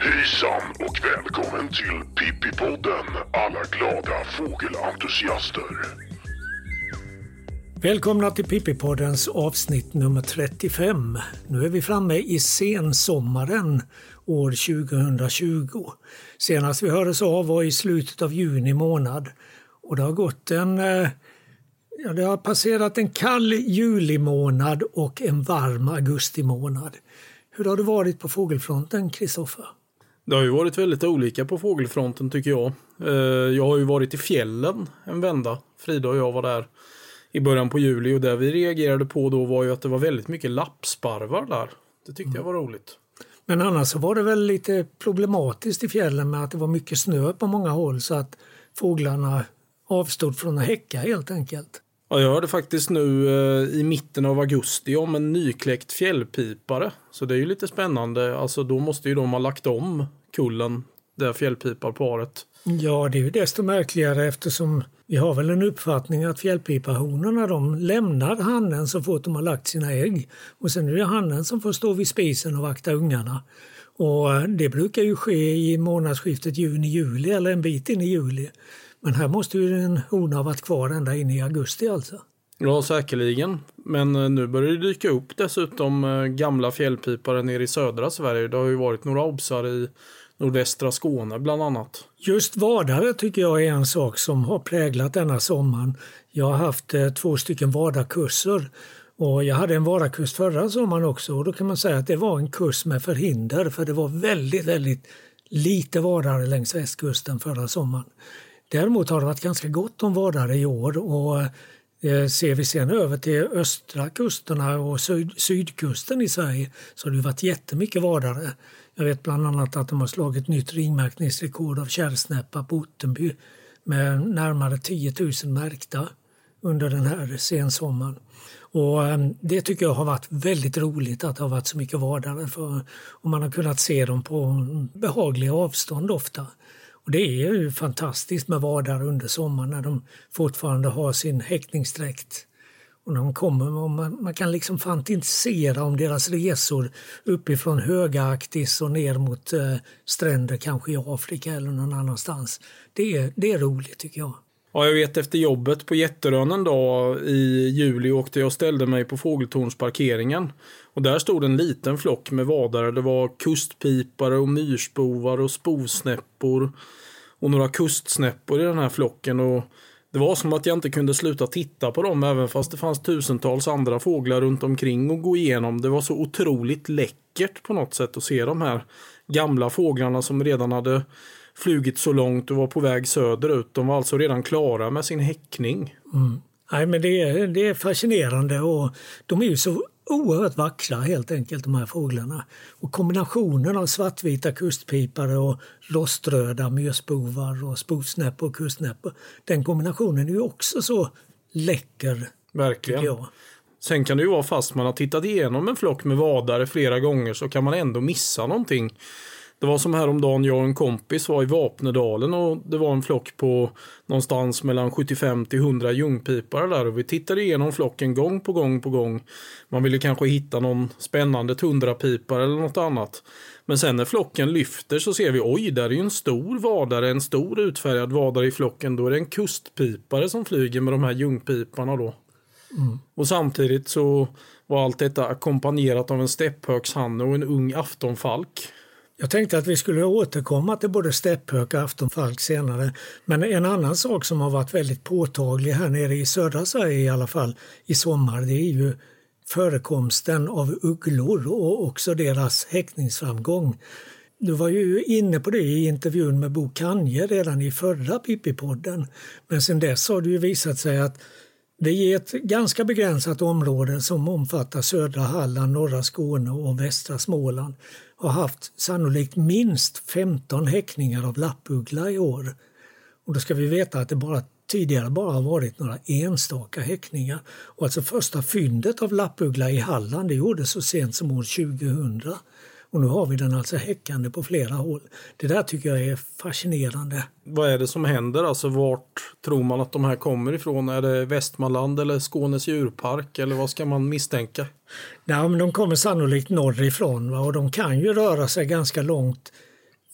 Hejsan och välkommen till Pippipodden alla glada fågelentusiaster. Välkomna till Pippipoddens avsnitt nummer 35. Nu är vi framme i sensommaren år 2020. Senast vi hördes av var i slutet av juni månad och det har gått en eh, Ja, det har passerat en kall julimånad och en varm augustimånad. Hur har det varit på fågelfronten, Kristoffer? Det har ju varit väldigt olika på fågelfronten tycker jag. Eh, jag har ju varit i fjällen en vända. Frida och jag var där i början på juli och det vi reagerade på då var ju att det var väldigt mycket lappsparvar där. Det tyckte jag var roligt. Men annars så var det väl lite problematiskt i fjällen med att det var mycket snö på många håll så att fåglarna avstod från att häcka helt enkelt. Ja, jag hörde faktiskt nu eh, i mitten av augusti om en nykläckt fjällpipare. Så det är ju lite spännande. Alltså då måste ju de ha lagt om kullen, det fjällpiparparet. Ja, det är ju desto märkligare eftersom vi har väl en uppfattning att fjällpipahonorna de lämnar hannen så fort de har lagt sina ägg. Och sen är det hannen som får stå vid spisen och vakta ungarna. Och eh, det brukar ju ske i månadsskiftet juni-juli eller en bit in i juli. Men här måste ju en hona ha varit kvar ända in i augusti alltså. Ja, säkerligen. Men eh, nu börjar det dyka upp dessutom eh, gamla fjällpipare nere i södra Sverige. Det har ju varit några obsar i nordvästra Skåne bland annat. Just vadare tycker jag är en sak som har präglat denna sommaren. Jag har haft eh, två stycken vadarkurser och jag hade en vadarkurs förra sommaren också och då kan man säga att det var en kurs med förhinder för det var väldigt, väldigt lite vadare längs västkusten förra sommaren. Däremot har det varit ganska gott om vadare i år och eh, ser vi sen över till östra kusterna och syd sydkusten i Sverige så har det varit jättemycket vadare. Jag vet bland annat att de har slagit nytt ringmärkningsrekord av kärrsnäppa på Ottenby med närmare 10 000 märkta under den här sensommaren. Och ehm, det tycker jag har varit väldigt roligt att det har varit så mycket vadare för och man har kunnat se dem på behagliga avstånd ofta. Och det är ju fantastiskt med vadare under sommaren när de fortfarande har sin häckningsdräkt. Och när de kommer, man, man kan liksom fantisera om deras resor uppifrån Höga-Arktis och ner mot eh, stränder kanske i Afrika eller någon annanstans. Det är, det är roligt tycker jag. Ja, jag vet efter jobbet på Jätterön en dag i juli åkte jag och ställde mig på Fågeltornsparkeringen. Och där stod en liten flock med vadare. Det var kustpipare och myrspovar och spovsnäppor och några kustsnäppor i den här flocken. Och det var som att jag inte kunde sluta titta på dem även fast det fanns tusentals andra fåglar runt omkring och gå igenom. Det var så otroligt läckert på något sätt att se de här gamla fåglarna som redan hade flugit så långt och var på väg söderut. De var alltså redan klara med sin häckning. Mm. Nej, men det är, det är fascinerande och de är ju så oerhört vackra helt enkelt de här fåglarna. Och kombinationen av svartvita kustpipare och roströda myrspovar och spovsnäppor och kustnäppor. Den kombinationen är ju också så läcker. Verkligen. jag. Sen kan det ju vara fast man har tittat igenom en flock med vadare flera gånger så kan man ändå missa någonting. Det var som häromdagen jag och en kompis var i Vapnedalen och det var en flock på någonstans mellan 75 till 100 ljungpipare där och vi tittade igenom flocken gång på gång på gång. Man ville kanske hitta någon spännande tundrapipare eller något annat. Men sen när flocken lyfter så ser vi oj, där är ju en stor vadare, en stor utfärgad vadare i flocken. Då är det en kustpipare som flyger med de här ljungpiparna då. Och samtidigt så var allt detta ackompanjerat av en stepphökshanne och en ung aftonfalk. Jag tänkte att vi skulle återkomma till både stepphök och aftonfalk senare. Men en annan sak som har varit väldigt påtaglig här nere i södra Sverige i alla fall i sommar det är ju förekomsten av ugglor och också deras häckningsframgång. Du var ju inne på det i intervjun med Bo Kanje redan i förra Pippi-podden. Men sen dess har det ju visat sig att det är ett ganska begränsat område som omfattar södra Halland, norra Skåne och västra Småland har haft sannolikt minst 15 häckningar av lappuggla i år. Och då ska vi veta att det bara tidigare bara har varit några enstaka häckningar. Och alltså första fyndet av lappuggla i Halland det gjordes så sent som år 2000. Och nu har vi den alltså häckande på flera håll. Det där tycker jag är fascinerande. Vad är det som händer? Alltså vart tror man att de här kommer ifrån? Är det Västmanland eller Skånes djurpark eller vad ska man misstänka? Nej, men de kommer sannolikt norrifrån va? och de kan ju röra sig ganska långt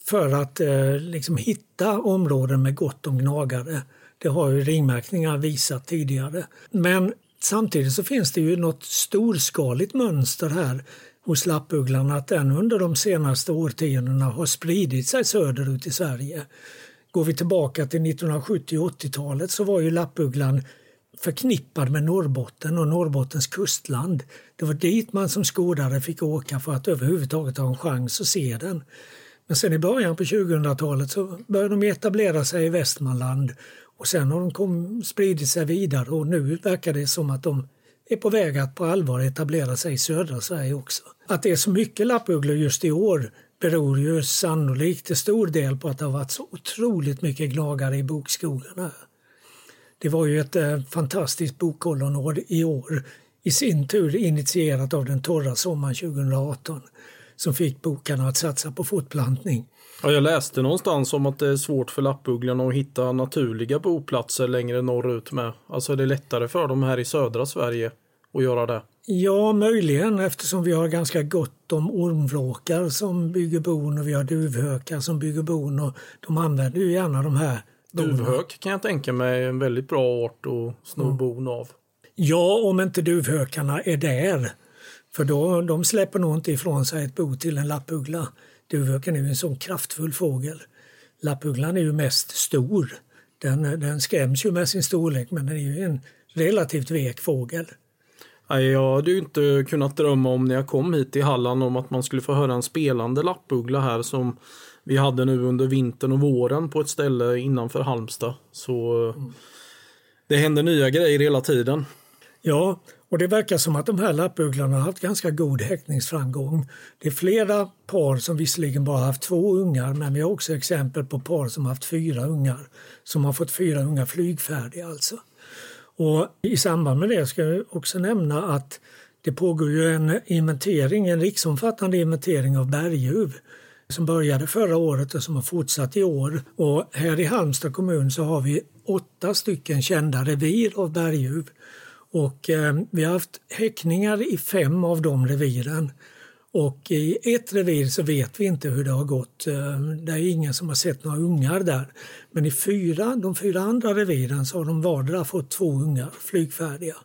för att eh, liksom hitta områden med gott om gnagare. Det har ju ringmärkningar visat tidigare. Men samtidigt så finns det ju något storskaligt mönster här hos lappugglan att den under de senaste årtiondena har spridit sig söderut i Sverige. Går vi tillbaka till 1970 och 80-talet så var ju lappugglan förknippad med Norrbotten och Norrbottens kustland. Det var dit man som skådare fick åka för att överhuvudtaget ha en chans att se den. Men sen i början på 2000-talet så började de etablera sig i Västmanland och sen har de kom, spridit sig vidare och nu verkar det som att de är på väg att på allvar etablera sig i södra Sverige också. Att det är så mycket lappugglor just i år beror ju sannolikt till stor del på att det har varit så otroligt mycket gnagare i bokskogarna. Det var ju ett eh, fantastiskt bokkollonår i år, i sin tur initierat av den torra sommaren 2018 som fick bokarna att satsa på fortplantning. Ja, jag läste någonstans om att det är svårt för lappugglorna att hitta naturliga boplatser längre norrut med. Alltså är det lättare för dem här i södra Sverige att göra det? Ja, möjligen eftersom vi har ganska gott om ormvråkar som bygger bon och vi har duvhökar som bygger bon och de använder ju gärna de här Duvhök kan jag tänka mig är en väldigt bra art att sno mm. bon av. Ja, om inte duvhökarna är där. För då, de släpper nog inte ifrån sig ett bo till en lappuggla. Duvhöken är ju en sån kraftfull fågel. Lappugglan är ju mest stor. Den, den skräms ju med sin storlek men den är ju en relativt vek fågel. Jag hade ju inte kunnat drömma om när jag kom hit till Halland om att man skulle få höra en spelande lappuggla här som vi hade nu under vintern och våren på ett ställe innanför Halmstad. Så mm. det händer nya grejer hela tiden. Ja, och det verkar som att de här lappugglorna har haft ganska god häckningsframgång. Det är flera par som visserligen bara haft två ungar men vi har också exempel på par som haft fyra ungar. Som har fått fyra ungar flygfärdiga alltså. Och I samband med det ska jag också nämna att det pågår ju en inventering, en riksomfattande inventering av berguv som började förra året och som har fortsatt i år. Och här i Halmstad kommun så har vi åtta stycken kända revir av berguv. Och eh, vi har haft häckningar i fem av de reviren. Och i ett revir så vet vi inte hur det har gått. Eh, det är ingen som har sett några ungar där. Men i fyra, de fyra andra reviren så har de vardera fått två ungar flygfärdiga.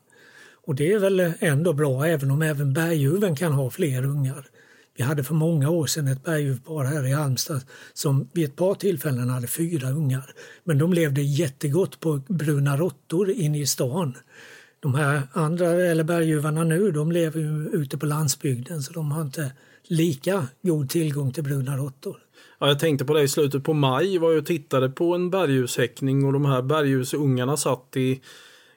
Och det är väl ändå bra även om även berguven kan ha fler ungar. Vi hade för många år sedan ett berguvpar här i Halmstad som vid ett par tillfällen hade fyra ungar. Men de levde jättegott på bruna råttor inne i stan. De här andra, eller berguvarna nu, de lever ju ute på landsbygden så de har inte lika god tillgång till bruna råttor. Ja, jag tänkte på det i slutet på maj var jag och tittade på en bergushäckning och de här bergusungarna satt i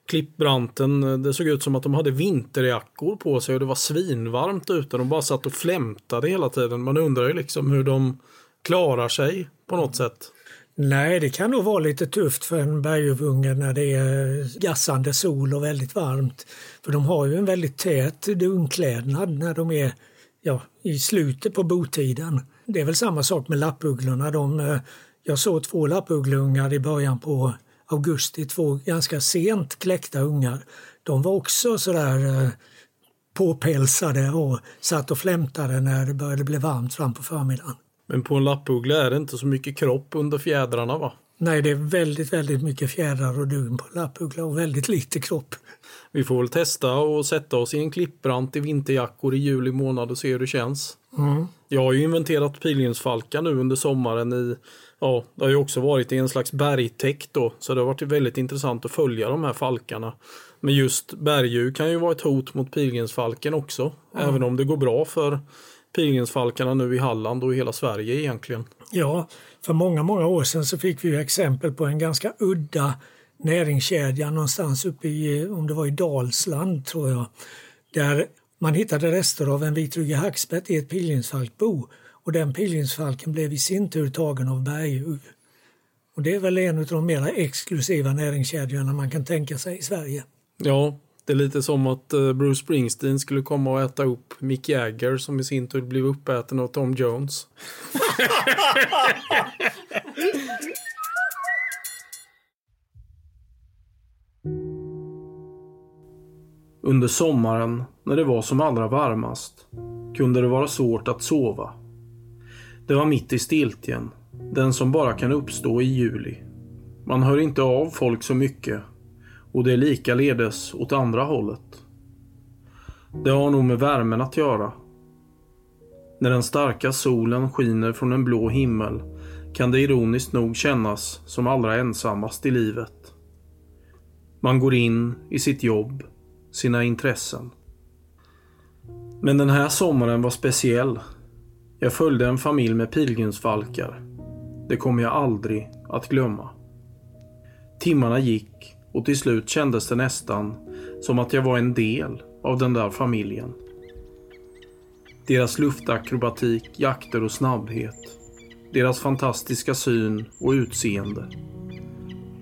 klippbranten. Det såg ut som att de hade vinterjackor på sig och det var svinvarmt ute. De bara satt och flämtade hela tiden. Man undrar ju liksom hur de klarar sig på något sätt. Nej, det kan nog vara lite tufft för en berguvunge när det är gassande sol och väldigt varmt. För de har ju en väldigt tät dunklädnad när de är ja, i slutet på botiden. Det är väl samma sak med lappugglorna. De, eh, jag såg två lappugglungar i början på augusti, två ganska sent kläckta ungar. De var också sådär eh, påpälsade och satt och flämtade när det började bli varmt fram på förmiddagen. Men på en lappuggla är det inte så mycket kropp under fjädrarna va? Nej, det är väldigt, väldigt mycket fjädrar och dun på lappuggla och väldigt lite kropp. Vi får väl testa och sätta oss i en klippbrant i vinterjackor i juli månad och se hur det känns. Mm. Jag har ju inventerat pilgrimsfalkar nu under sommaren i Ja, det har ju också varit i en slags bergtäkt då, så det har varit väldigt intressant att följa de här falkarna. Men just berguv kan ju vara ett hot mot pilgrimsfalken också, mm. även om det går bra för pilgrimsfalkarna nu i Halland och i hela Sverige egentligen. Ja, för många, många år sedan så fick vi exempel på en ganska udda näringskedja någonstans uppe i, om det var i Dalsland tror jag, där man hittade rester av en vitryggig hackspett i ett pilgrimsfalkbo och den pilgrimsfalken blev i sin tur tagen av berguv. Och det är väl en av de mer exklusiva näringskedjorna man kan tänka sig i Sverige. Ja, det är lite som att eh, Bruce Springsteen skulle komma och äta upp Mick Jagger som i sin tur blev uppäten av Tom Jones. Under sommaren, när det var som allra varmast, kunde det vara svårt att sova. Det var mitt i stiltjen, den som bara kan uppstå i juli. Man hör inte av folk så mycket och det är likaledes åt andra hållet. Det har nog med värmen att göra. När den starka solen skiner från en blå himmel kan det ironiskt nog kännas som allra ensammast i livet. Man går in i sitt jobb, sina intressen. Men den här sommaren var speciell. Jag följde en familj med pilgrimsfalkar. Det kommer jag aldrig att glömma. Timmarna gick och till slut kändes det nästan som att jag var en del av den där familjen. Deras luftakrobatik, jakter och snabbhet. Deras fantastiska syn och utseende.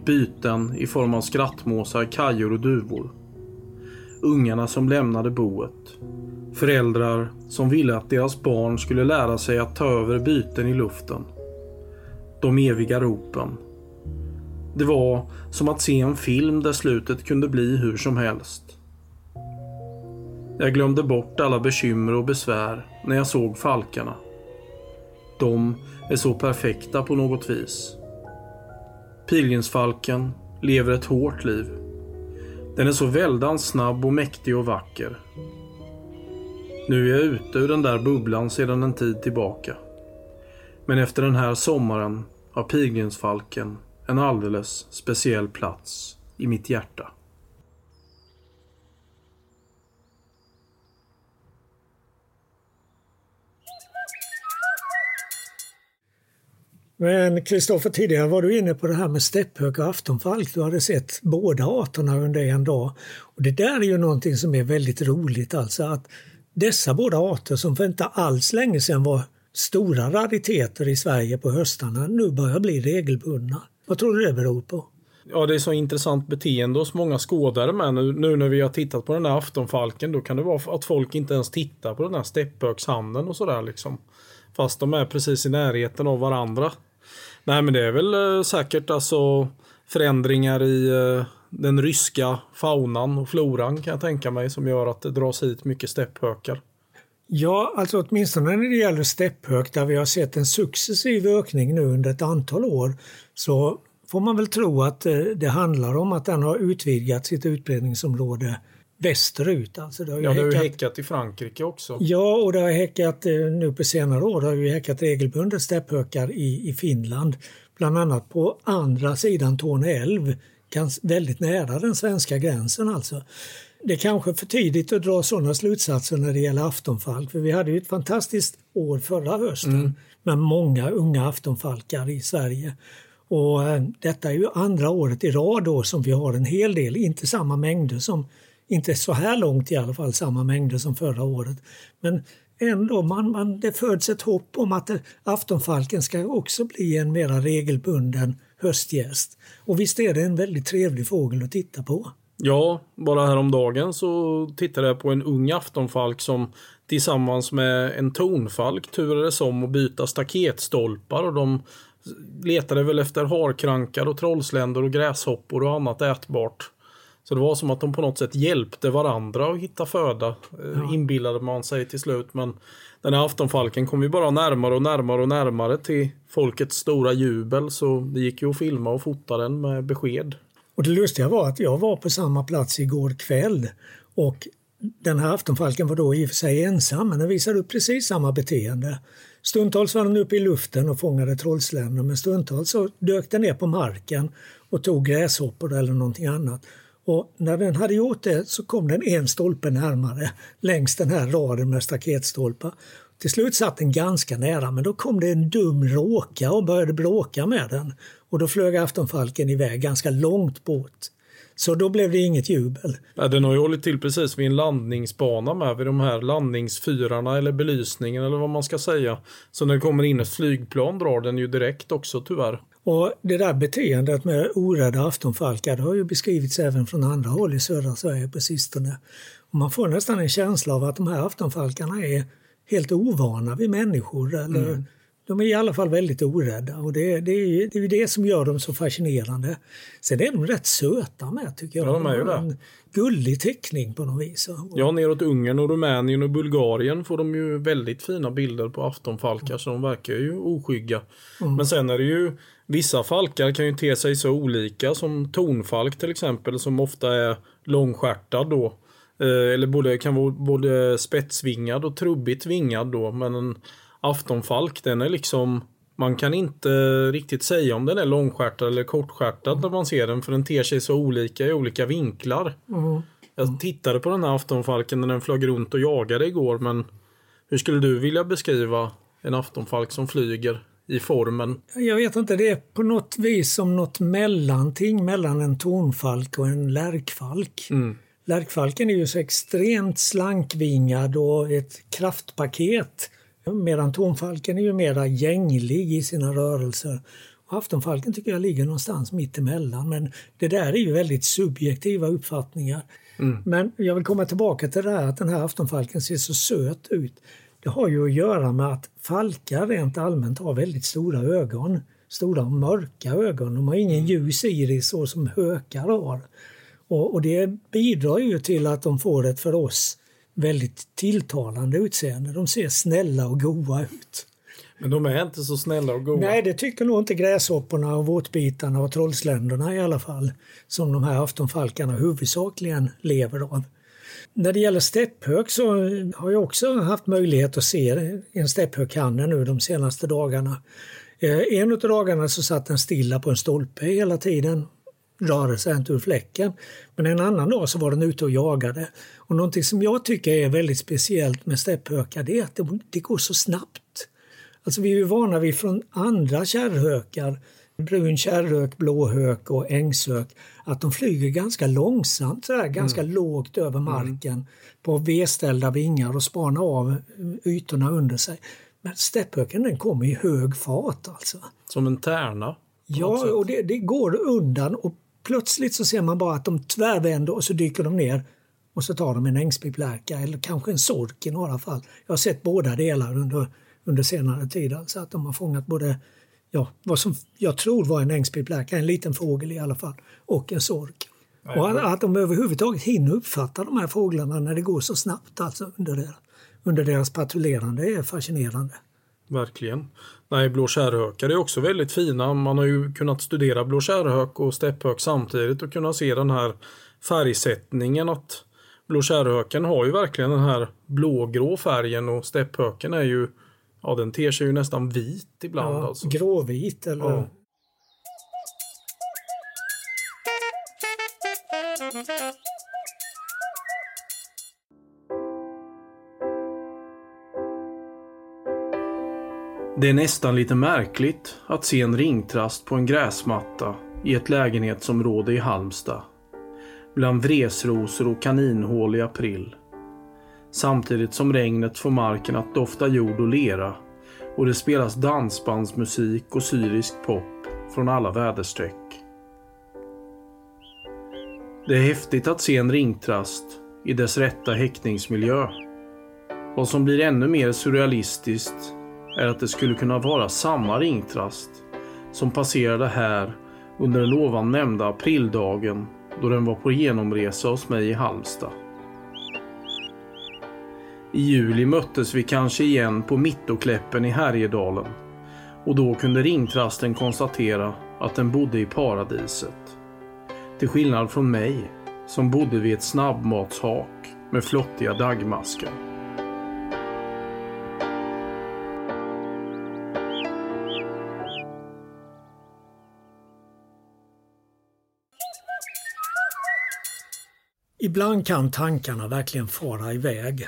Byten i form av skrattmåsar, kajor och duvor. Ungarna som lämnade boet. Föräldrar som ville att deras barn skulle lära sig att ta över byten i luften. De eviga ropen. Det var som att se en film där slutet kunde bli hur som helst. Jag glömde bort alla bekymmer och besvär när jag såg falkarna. De är så perfekta på något vis. Pilgrimsfalken lever ett hårt liv. Den är så väldans snabb och mäktig och vacker. Nu är jag ute ur den där bubblan sedan en tid tillbaka. Men efter den här sommaren har pilgrimsfalken en alldeles speciell plats i mitt hjärta. Men Kristoffer, tidigare var du inne på det här med stepphök och aftonfalk. Du hade sett båda arterna under en dag. Och Det där är ju någonting som är väldigt roligt alltså att dessa båda arter som för inte alls länge sedan var stora rariteter i Sverige på höstarna nu börjar bli regelbundna. Vad tror du det beror på? Ja, det är så intressant beteende hos många skådare med nu, nu när vi har tittat på den här aftonfalken. Då kan det vara att folk inte ens tittar på den här stepphökshamnen och sådär liksom. Fast de är precis i närheten av varandra. Nej, men det är väl eh, säkert alltså förändringar i eh, den ryska faunan och floran kan jag tänka mig som gör att det dras hit mycket stepphökar. Ja, alltså åtminstone när det gäller stepphök där vi har sett en successiv ökning nu under ett antal år så får man väl tro att eh, det handlar om att den har utvidgat sitt utbredningsområde västerut. Alltså det har ju ja, det har ju häckat i Frankrike också. Ja, och det har häckat eh, nu på senare år. Det har ju häckat regelbundet stepphökar i, i Finland. Bland annat på andra sidan Torne älv, väldigt nära den svenska gränsen alltså. Det är kanske för tidigt att dra sådana slutsatser när det gäller aftonfalk. För vi hade ju ett fantastiskt år förra hösten mm. med många unga aftonfalkar i Sverige. Och eh, detta är ju andra året i rad då som vi har en hel del, inte samma mängder som, inte så här långt i alla fall, samma mängder som förra året. Men ändå, man, man, det föds ett hopp om att aftonfalken ska också bli en mera regelbunden höstgäst. Och visst är det en väldigt trevlig fågel att titta på. Ja, bara häromdagen så tittade jag på en ung aftonfalk som tillsammans med en tonfalk turades om att byta staketstolpar och de letade väl efter harkrankar och trollsländor och gräshoppor och annat ätbart. Så det var som att de på något sätt hjälpte varandra att hitta föda, eh, ja. inbillade man sig till slut. Men den här aftonfalken kom ju bara närmare och närmare och närmare till folkets stora jubel så det gick ju att filma och fota den med besked. Och det lustiga var att jag var på samma plats igår kväll och den här aftonfalken var då i och för sig ensam men den visade upp precis samma beteende. Stundtals var den uppe i luften och fångade trollsländor men stundtals så dök den ner på marken och tog gräshoppor eller någonting annat. Och när den hade gjort det så kom den en stolpe närmare längs den här raden med staketstolpar. Till slut satt den ganska nära men då kom det en dum råka och började bråka med den. Och då flög aftonfalken iväg ganska långt bort. Så då blev det inget jubel. Ja, den har ju hållit till precis vid en landningsbana med, vid de här landningsfyrarna eller belysningen eller vad man ska säga. Så när det kommer in ett flygplan drar den ju direkt också tyvärr. Och det där beteendet med orädda aftonfalkar det har ju beskrivits även från andra håll i södra Sverige på sistone. Och man får nästan en känsla av att de här aftonfalkarna är helt ovana vid människor. Eller mm. De är i alla fall väldigt orädda och det, det, är, det är det som gör dem så fascinerande. Sen är de rätt söta med tycker jag. Ja, de är ju. En gullig teckning på något vis. Ja, neråt Ungern och Rumänien och Bulgarien får de ju väldigt fina bilder på aftonfalkar så de verkar ju oskygga. Mm. Men sen är det ju Vissa falkar kan ju te sig så olika som tonfalk till exempel som ofta är långskärtad då. Eh, eller både, kan vara både spetsvingad och trubbigt vingad då. Men en aftonfalk den är liksom man kan inte riktigt säga om den är långskärtad eller kortskärtad när man ser den för den ter sig så olika i olika vinklar. Mm. Jag tittade på den här aftonfalken när den flög runt och jagade igår men hur skulle du vilja beskriva en aftonfalk som flyger? i formen? Jag vet inte, det är på något vis som något mellanting mellan en tonfalk och en lärkfalk. Mm. Lärkfalken är ju så extremt slankvingad och ett kraftpaket. Medan tonfalken är ju mera gänglig i sina rörelser. Och aftonfalken tycker jag ligger någonstans mitt emellan. Men det där är ju väldigt subjektiva uppfattningar. Mm. Men jag vill komma tillbaka till det här att den här aftonfalken ser så söt ut. Det har ju att göra med att falkar rent allmänt har väldigt stora ögon. Stora mörka ögon. De har ingen ljus iris så som hökar har. Och, och, det bidrar ju till att de får ett för oss väldigt tilltalande utseende. De ser snälla och goa ut. Men de är inte så snälla och goa? Nej, det tycker nog inte gräshopporna och våtbitarna och trollsländerna i alla fall. Som de här aftonfalkarna huvudsakligen lever av. När det gäller stepphök så har jag också haft möjlighet att se en stepphökhanne nu de senaste dagarna. Eh, en av dagarna så satt den stilla på en stolpe hela tiden, rörde sig inte ur fläcken. Men en annan dag så var den ute och jagade. Och någonting som jag tycker är väldigt speciellt med stepphökar det är att det, går så snabbt. Alltså vi är ju vana vid från andra kärrhökar brun kärrhök, blåhök och ängshök, att de flyger ganska långsamt, så här, ganska mm. lågt över mm. marken mm. på V-ställda vingar och spanar av ytorna under sig. Men stepphöken den kommer i hög fart alltså. Som en tärna? Ja, och det, det, går undan och plötsligt så ser man bara att de tvärvänder och så dyker de ner och så tar de en ängspipplärka eller kanske en sork i några fall. Jag har sett båda delar under, under senare tid, alltså att de har fångat både ja, vad som jag tror var en ängspipplärka, en liten fågel i alla fall, och en sork. Och att de överhuvudtaget hinner uppfatta de här fåglarna när det går så snabbt alltså under, det, under deras patrullerande är fascinerande. Verkligen. Nej, blå kärrhökar är också väldigt fina. Man har ju kunnat studera blå kärrhök och stepphök samtidigt och kunna se den här färgsättningen. att Blå kärrhöken har ju verkligen den här blågrå färgen och stepphöken är ju Ja, den ter sig ju nästan vit ibland. Ja, alltså. Gråvit eller? Ja. Det är nästan lite märkligt att se en ringtrast på en gräsmatta i ett lägenhetsområde i Halmstad. Bland vresrosor och kaninhål i april samtidigt som regnet får marken att dofta jord och lera och det spelas dansbandsmusik och syrisk pop från alla väderstreck. Det är häftigt att se en ringtrast i dess rätta häckningsmiljö. Vad som blir ännu mer surrealistiskt är att det skulle kunna vara samma ringtrast som passerade här under den ovan nämnda aprildagen då den var på genomresa hos mig i Halmstad. I juli möttes vi kanske igen på Mittokläppen i Härjedalen och då kunde ringtrasten konstatera att den bodde i paradiset. Till skillnad från mig som bodde vid ett snabbmatshak med flottiga dagmaskar. Ibland kan tankarna verkligen fara iväg.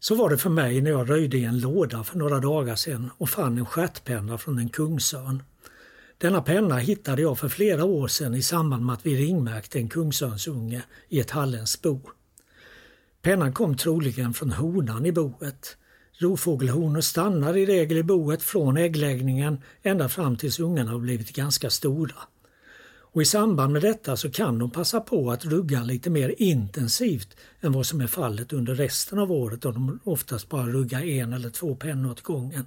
Så var det för mig när jag röjde i en låda för några dagar sedan och fann en stjärtpenna från en kungsörn. Denna penna hittade jag för flera år sedan i samband med att vi ringmärkte en kungsörnsunge i ett halländskt bo. Pennan kom troligen från honan i boet. Rovfågelhonor stannar i regel i boet från äggläggningen ända fram tills ungarna har blivit ganska stora. Och I samband med detta så kan de passa på att rugga lite mer intensivt än vad som är fallet under resten av året då de oftast bara ruggar en eller två pennor åt gången.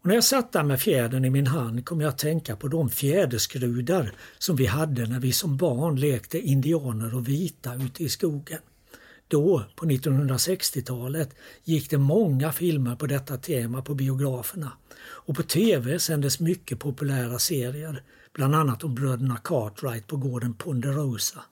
Och när jag satt där med fjädern i min hand kom jag att tänka på de fjäderskrudar som vi hade när vi som barn lekte indianer och vita ute i skogen. Då, på 1960-talet, gick det många filmer på detta tema på biograferna och på tv sändes mycket populära serier, bland annat om bröderna Cartwright på gården Ponderosa.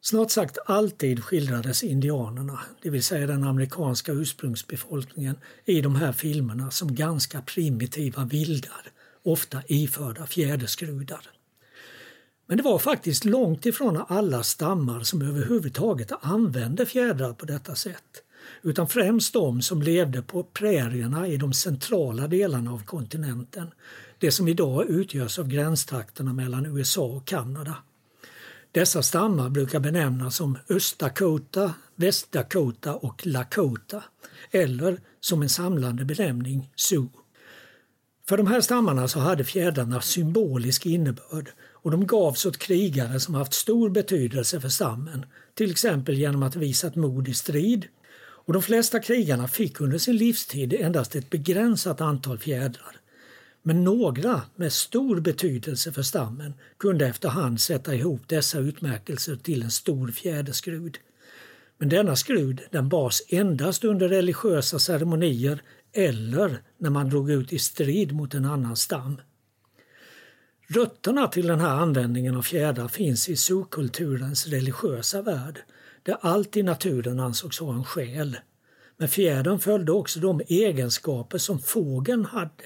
Snart sagt alltid skildrades indianerna, det vill säga den amerikanska ursprungsbefolkningen, i de här filmerna som ganska primitiva vildar, ofta iförda fjäderskrudar. Men det var faktiskt långt ifrån alla stammar som överhuvudtaget använde fjädrar på detta sätt, utan främst de som levde på prärierna i de centrala delarna av kontinenten, det som idag utgörs av gränstrakterna mellan USA och Kanada. Dessa stammar brukar benämnas som Öst-Dakota, Väst-Dakota och Lakota eller som en samlande benämning Sioux. För de här stammarna så hade fjädrarna symbolisk innebörd och de gavs åt krigare som haft stor betydelse för stammen, till exempel genom att visat mod i strid. Och de flesta krigarna fick under sin livstid endast ett begränsat antal fjädrar. Men några med stor betydelse för stammen kunde efterhand sätta ihop dessa utmärkelser till en stor fjäderskrud. Men denna skrud den bars endast under religiösa ceremonier eller när man drog ut i strid mot en annan stam. Rötterna till den här användningen av fjädrar finns i zookulturens religiösa värld, där allt i naturen ansågs ha en själ. Men fjädern följde också de egenskaper som fågeln hade.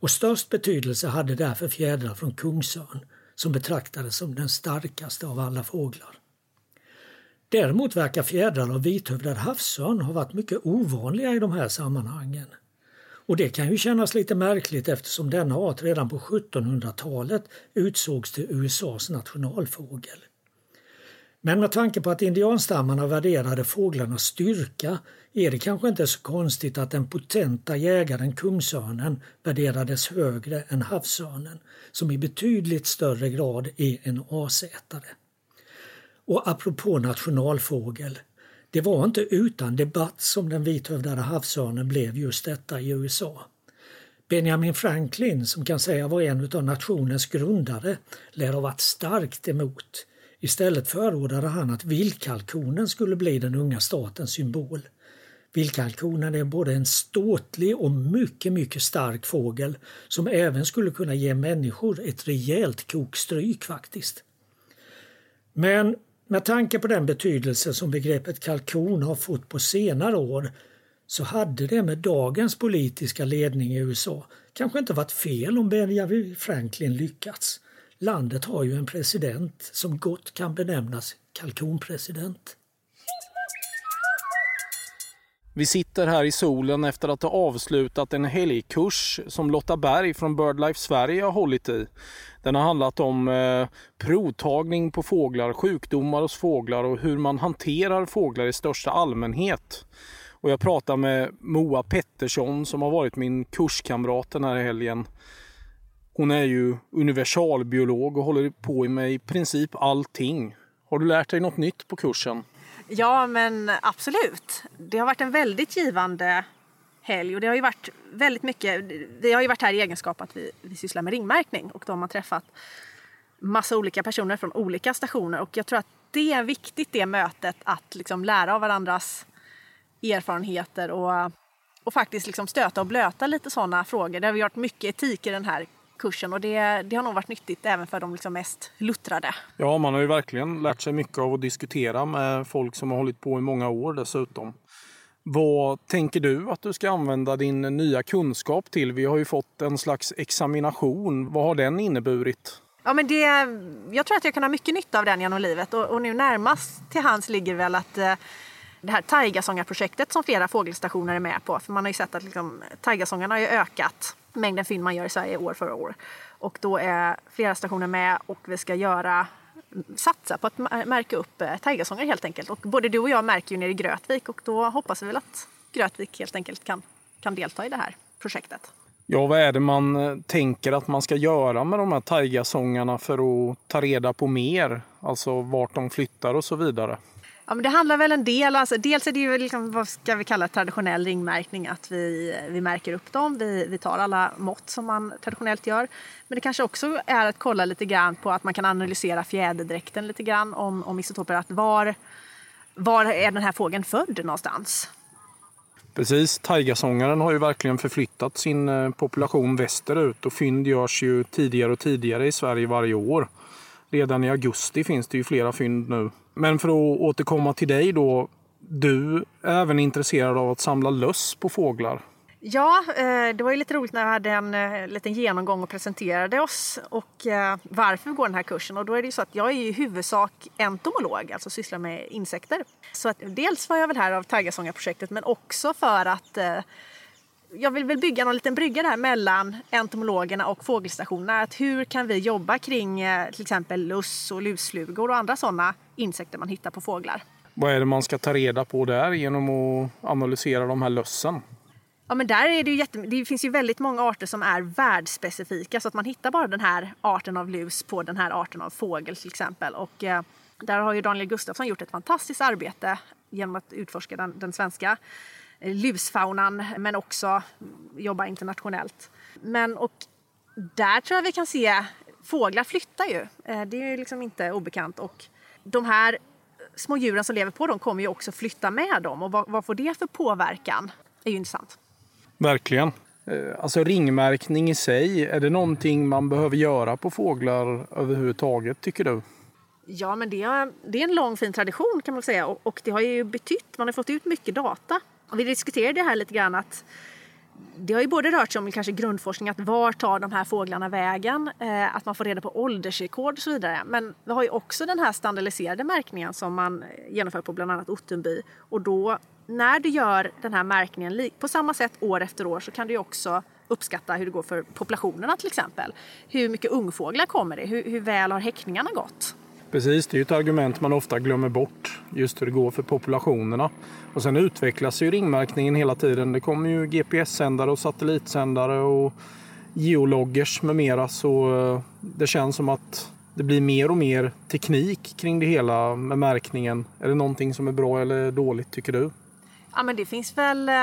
Och störst betydelse hade därför fjädrar från kungsörn, som betraktades som den starkaste av alla fåglar. Däremot verkar fjädrar av vithövdad havsörn ha varit mycket ovanliga i de här sammanhangen. Och det kan ju kännas lite märkligt eftersom denna art redan på 1700-talet utsågs till USAs nationalfågel. Men med tanke på att indianstammarna värderade fåglarnas styrka är det kanske inte så konstigt att den potenta jägaren kungsörnen värderades högre än havsörnen som i betydligt större grad är en asätare. Och apropå nationalfågel, det var inte utan debatt som den vithövdade havsörnen blev just detta i USA. Benjamin Franklin, som kan säga var en av nationens grundare, lär ha varit starkt emot. Istället förordade han att vildkalkonen skulle bli den unga statens symbol. Vildkalkonen är både en ståtlig och mycket, mycket stark fågel som även skulle kunna ge människor ett rejält kokstryk faktiskt. Men med tanke på den betydelse som begreppet kalkon har fått på senare år så hade det med dagens politiska ledning i USA kanske inte varit fel om Benjamin Franklin lyckats. Landet har ju en president som gott kan benämnas kalkonpresident. Vi sitter här i solen efter att ha avslutat en helgkurs som Lotta Berg från BirdLife Sverige har hållit i. Den har handlat om eh, provtagning på fåglar, sjukdomar hos fåglar och hur man hanterar fåglar i största allmänhet. Och jag pratar med Moa Pettersson som har varit min kurskamrat den här helgen. Hon är ju universalbiolog och håller på med i princip allting. Har du lärt dig något nytt på kursen? Ja, men absolut. Det har varit en väldigt givande helg och det har ju varit väldigt mycket. Vi har ju varit här i egenskap att vi, vi sysslar med ringmärkning och de har träffat massa olika personer från olika stationer och jag tror att det är viktigt det mötet att liksom lära av varandras erfarenheter och, och faktiskt liksom stöta och blöta lite sådana frågor. Det har vi gjort mycket etik i den här kursen och det, det har nog varit nyttigt även för de liksom mest luttrade. Ja, man har ju verkligen lärt sig mycket av att diskutera med folk som har hållit på i många år dessutom. Vad tänker du att du ska använda din nya kunskap till? Vi har ju fått en slags examination. Vad har den inneburit? Ja, men det, jag tror att jag kan ha mycket nytta av den genom livet och, och nu närmast till hands ligger väl att eh, det här taigasångarprojektet som flera fågelstationer är med på. För man har ju sett att liksom, taigasångarna har ökat mängden fynd man gör i Sverige år för år. Och då är flera stationer med och vi ska göra satsa på att märka upp eh, tigersånger helt enkelt. Och både du och jag märker ju nere i Grötvik och då hoppas vi väl att Grötvik helt enkelt kan, kan delta i det här projektet. Ja, vad är det man eh, tänker att man ska göra med de här taigasångarna för att ta reda på mer? Alltså vart de flyttar och så vidare. Ja, men det handlar väl en del, alltså, dels är det ju liksom, vad ska vi kalla traditionell ringmärkning, att vi, vi märker upp dem, vi, vi tar alla mått som man traditionellt gör. Men det kanske också är att kolla lite grann på att man kan analysera fjäderdräkten lite grann om, om isotoper, att var, var är den här fågeln född någonstans? Precis, taigasångaren har ju verkligen förflyttat sin eh, population västerut och fynd görs ju tidigare och tidigare i Sverige varje år. Redan i augusti finns det ju flera fynd nu. Men för att återkomma till dig då. Du är även intresserad av att samla löss på fåglar. Ja, eh, det var ju lite roligt när jag hade en eh, liten genomgång och presenterade oss och eh, varför vi går den här kursen. Och då är det ju så att jag är i huvudsak entomolog, alltså sysslar med insekter. Så att dels var jag väl här av Taggasångarprojektet men också för att jag vill väl bygga någon liten brygga där mellan entomologerna och fågelstationerna. Att hur kan vi jobba kring eh, till exempel luss och lusflugor och andra sådana insekter man hittar på fåglar. Vad är det man ska ta reda på där genom att analysera de här lössen? Ja, men där är det, ju jätte, det finns ju väldigt många arter som är världsspecifika så att man hittar bara den här arten av lus på den här arten av fågel till exempel. Och, eh, där har ju Daniel Gustafsson gjort ett fantastiskt arbete genom att utforska den, den svenska lusfaunan men också jobba internationellt. Men och där tror jag vi kan se, fåglar flyttar ju. Eh, det är ju liksom inte obekant. Och de här små djuren som lever på dem kommer ju också flytta med dem. Och vad, vad får det för påverkan? Det är ju intressant. Verkligen. Eh, alltså ringmärkning i sig, är det någonting man behöver göra på fåglar överhuvudtaget tycker du? Ja, men det är, en lång fin tradition kan man säga och det har ju betytt, man har fått ut mycket data och vi diskuterade det här lite grann att det har ju både rört sig om kanske grundforskning, att var tar de här fåglarna vägen, eh, att man får reda på åldersrekord och så vidare. Men vi har ju också den här standardiserade märkningen som man genomför på bland annat Ottenby. Och då, när du gör den här märkningen på samma sätt år efter år så kan du också uppskatta hur det går för populationerna till exempel. Hur mycket ungfåglar kommer det? Hur, hur väl har häckningarna gått? Precis, det är ett argument man ofta glömmer bort. Just hur det går för populationerna. Och sen utvecklas ju ringmärkningen hela tiden. Det kommer ju GPS-sändare och satellitsändare och geologgers med mera. Så eh, det känns som att det blir mer och mer teknik kring det hela med märkningen. Är det någonting som är bra eller dåligt tycker du? Ja, men det finns väl eh,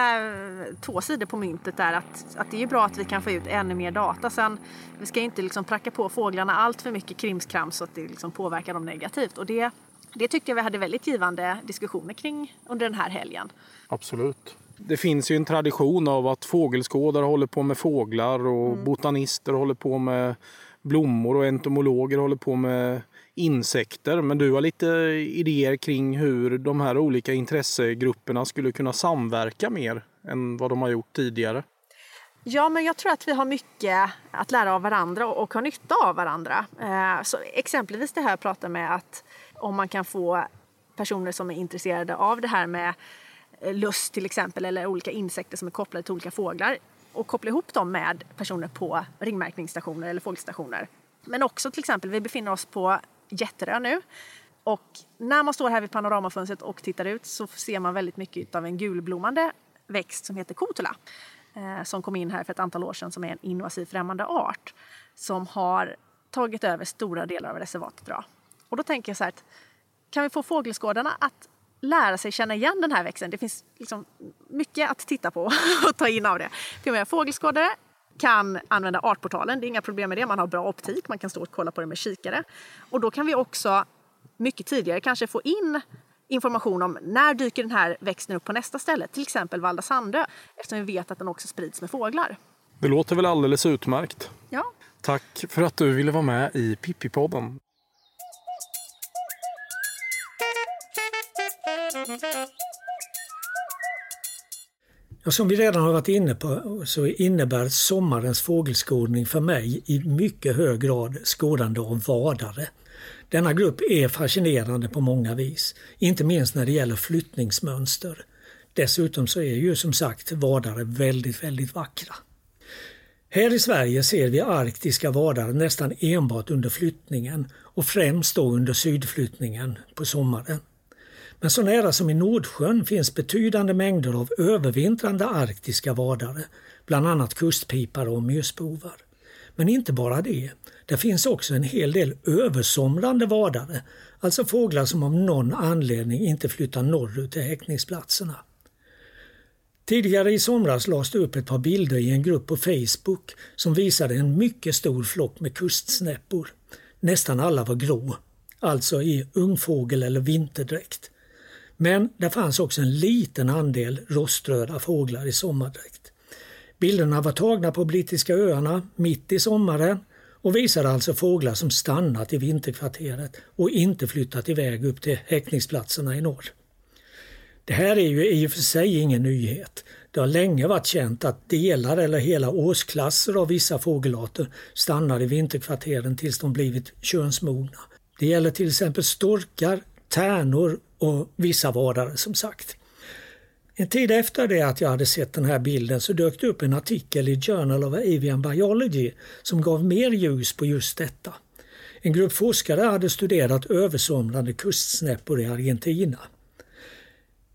två sidor på myntet där. Att, att det är bra att vi kan få ut ännu mer data. Sen, vi ska inte liksom pracka på fåglarna allt för mycket krimskrams så att det liksom påverkar dem negativt. Och det, det tyckte jag vi hade väldigt givande diskussioner kring under den här helgen. Absolut. Det finns ju en tradition av att fågelskådare håller på med fåglar och mm. botanister håller på med blommor och entomologer håller på med insekter. Men du har lite idéer kring hur de här olika intressegrupperna skulle kunna samverka mer än vad de har gjort tidigare. Ja, men jag tror att vi har mycket att lära av varandra och ha nytta av varandra. Eh, så exempelvis det här jag pratar med att om man kan få personer som är intresserade av det här med eh, lust till exempel eller olika insekter som är kopplade till olika fåglar och koppla ihop dem med personer på ringmärkningsstationer eller fågelstationer. Men också till exempel, vi befinner oss på jätteröd nu. Och när man står här vid panoramafönstret och tittar ut så ser man väldigt mycket av en gulblommande växt som heter kotula. Eh, som kom in här för ett antal år sedan som är en invasiv främmande art som har tagit över stora delar av reservatet idag. Och då tänker jag så här att kan vi få fågelskådarna att lära sig känna igen den här växten? Det finns liksom mycket att titta på och ta in av det. Till och med fågelskådare kan använda Artportalen. Det är inga problem med det. Man har bra optik, man kan stå och kolla på det med kikare. Och då kan vi också mycket tidigare kanske få in information om när dyker den här växten upp på nästa ställe, till exempel Valda Sandö, eftersom vi vet att den också sprids med fåglar. Det låter väl alldeles utmärkt. Ja. Tack för att du ville vara med i Pippi-podden. Ja, som vi redan har varit inne på så innebär sommarens fågelskådning för mig i mycket hög grad skådande av vadare. Denna grupp är fascinerande på många vis, inte minst när det gäller flyttningsmönster. Dessutom så är ju som sagt vadare väldigt, väldigt vackra. Här i Sverige ser vi arktiska vadare nästan enbart under flyttningen och främst då under sydflyttningen på sommaren. Men så nära som i Nordsjön finns betydande mängder av övervintrande arktiska vadare, bland annat kustpipare och myrsbovar. Men inte bara det. Det finns också en hel del översomrande vadare, alltså fåglar som av någon anledning inte flyttar norrut till häckningsplatserna. Tidigare i somras lades det upp ett par bilder i en grupp på Facebook som visade en mycket stor flock med kustsnäppor. Nästan alla var grå, alltså i ungfågel eller vinterdräkt. Men det fanns också en liten andel roströda fåglar i sommardräkt. Bilderna var tagna på Brittiska öarna mitt i sommaren och visade alltså fåglar som stannat i vinterkvarteret och inte flyttat iväg upp till häckningsplatserna i norr. Det här är ju i och för sig ingen nyhet. Det har länge varit känt att delar eller hela årsklasser av vissa fågelarter stannar i vinterkvarteren tills de blivit könsmogna. Det gäller till exempel storkar, tärnor och vissa vårdare som sagt. En tid efter det att jag hade sett den här bilden så dök det upp en artikel i Journal of Avian Biology som gav mer ljus på just detta. En grupp forskare hade studerat översomrande kustsnäppor i Argentina.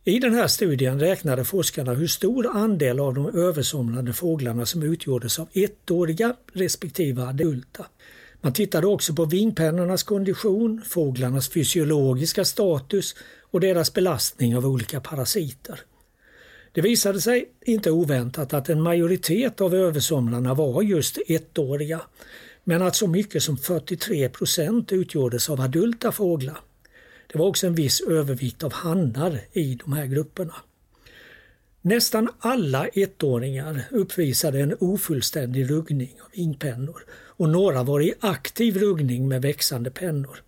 I den här studien räknade forskarna hur stor andel av de översomrande fåglarna som utgjordes av ettåriga respektive adulta. Man tittade också på vingpennornas kondition, fåglarnas fysiologiska status och deras belastning av olika parasiter. Det visade sig, inte oväntat, att en majoritet av översomrarna var just ettåriga, men att så mycket som 43 procent utgjordes av adulta fåglar. Det var också en viss övervikt av hannar i de här grupperna. Nästan alla ettåringar uppvisade en ofullständig ruggning av vingpennor och några var i aktiv ruggning med växande pennor.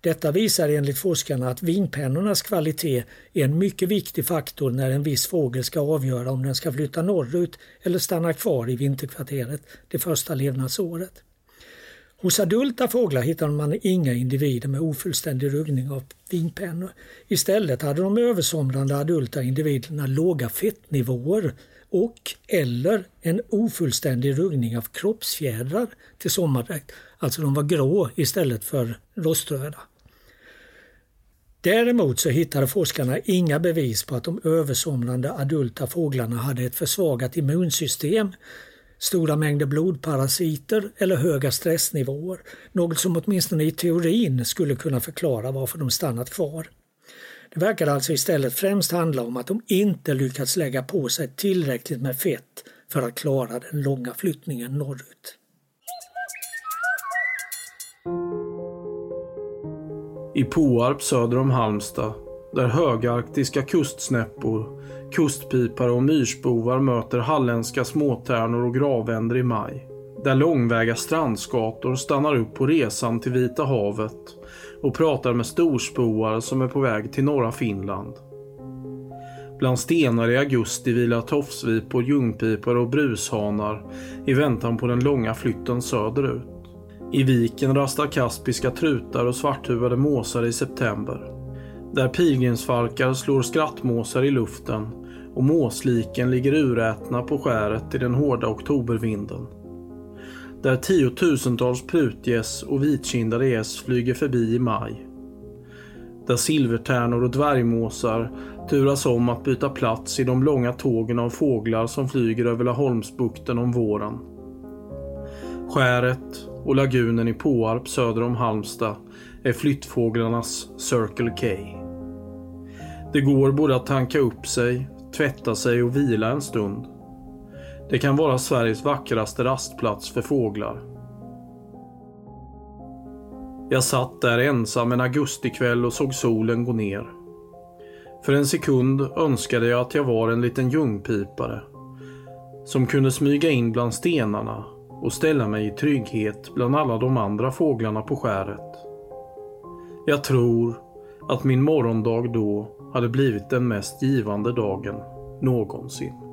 Detta visar enligt forskarna att vingpennornas kvalitet är en mycket viktig faktor när en viss fågel ska avgöra om den ska flytta norrut eller stanna kvar i vinterkvarteret det första levnadsåret. Hos adulta fåglar hittade man inga individer med ofullständig ruggning av vingpennor. Istället hade de översomrande adulta individerna låga fettnivåer och eller en ofullständig ruggning av kroppsfjädrar till sommardräkt. Alltså de var grå istället för roströda. Däremot så hittade forskarna inga bevis på att de översomrande adulta fåglarna hade ett försvagat immunsystem, stora mängder blodparasiter eller höga stressnivåer. Något som åtminstone i teorin skulle kunna förklara varför de stannat kvar. Det verkar alltså istället främst handla om att de inte lyckats lägga på sig tillräckligt med fett för att klara den långa flyttningen norrut. I Påarp söder om Halmstad, där högarktiska kustsnäppor, kustpipare och myrsbovar möter halländska småtärnor och gravänder i maj. Där långväga strandskator stannar upp på resan till Vita havet och pratar med storspoar som är på väg till norra Finland. Bland stenar i augusti vilar tofsvipor, ljungpipor och brushanar i väntan på den långa flytten söderut. I viken rastar kaspiska trutar och svarthuvade måsar i september. Där pilgrimsfalkar slår skrattmåsar i luften och måsliken ligger urätna på skäret i den hårda oktobervinden. Där tiotusentals prutgäss och vitkindade gäss flyger förbi i maj. Där silvertärnor och dvärgmåsar turas om att byta plats i de långa tågen av fåglar som flyger över Laholmsbukten om våren. Skäret och lagunen i Påarp söder om Halmstad är flyttfåglarnas Circle K. Det går både att tanka upp sig, tvätta sig och vila en stund. Det kan vara Sveriges vackraste rastplats för fåglar. Jag satt där ensam en augustikväll och såg solen gå ner. För en sekund önskade jag att jag var en liten ljungpipare som kunde smyga in bland stenarna och ställa mig i trygghet bland alla de andra fåglarna på skäret. Jag tror att min morgondag då hade blivit den mest givande dagen någonsin.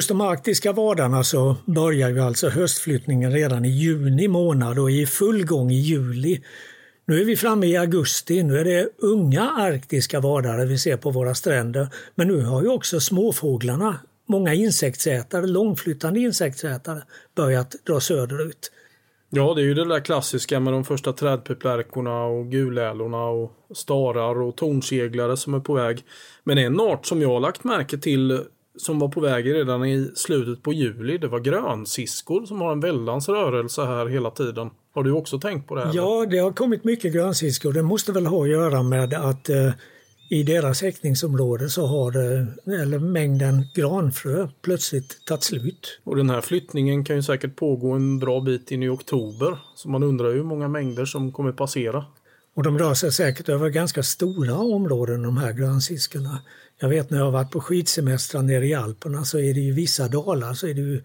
Hos de arktiska vadarna så alltså, börjar ju alltså höstflyttningen redan i juni månad och är i full gång i juli Nu är vi framme i augusti, nu är det unga arktiska vadare vi ser på våra stränder. Men nu har ju också småfåglarna, många insektsätare, långflyttande insektsätare, börjat dra söderut. Ja, det är ju det där klassiska med de första trädpiplärkorna och gulälorna och starar och tornseglare som är på väg. Men en art som jag har lagt märke till som var på väg redan i slutet på juli, det var grönsiskor som har en väldans rörelse här hela tiden. Har du också tänkt på det? Här? Ja, det har kommit mycket grönsiskor. Det måste väl ha att göra med att eh, i deras häckningsområde så har eh, eller mängden granfrö plötsligt tagit slut. Och den här flyttningen kan ju säkert pågå en bra bit in i oktober. Så man undrar hur många mängder som kommer passera. Och de rör sig säkert över ganska stora områden de här grönsiskorna. Jag vet när jag har varit på skidsemestrar nere i Alperna så är det ju vissa dalar så är det ju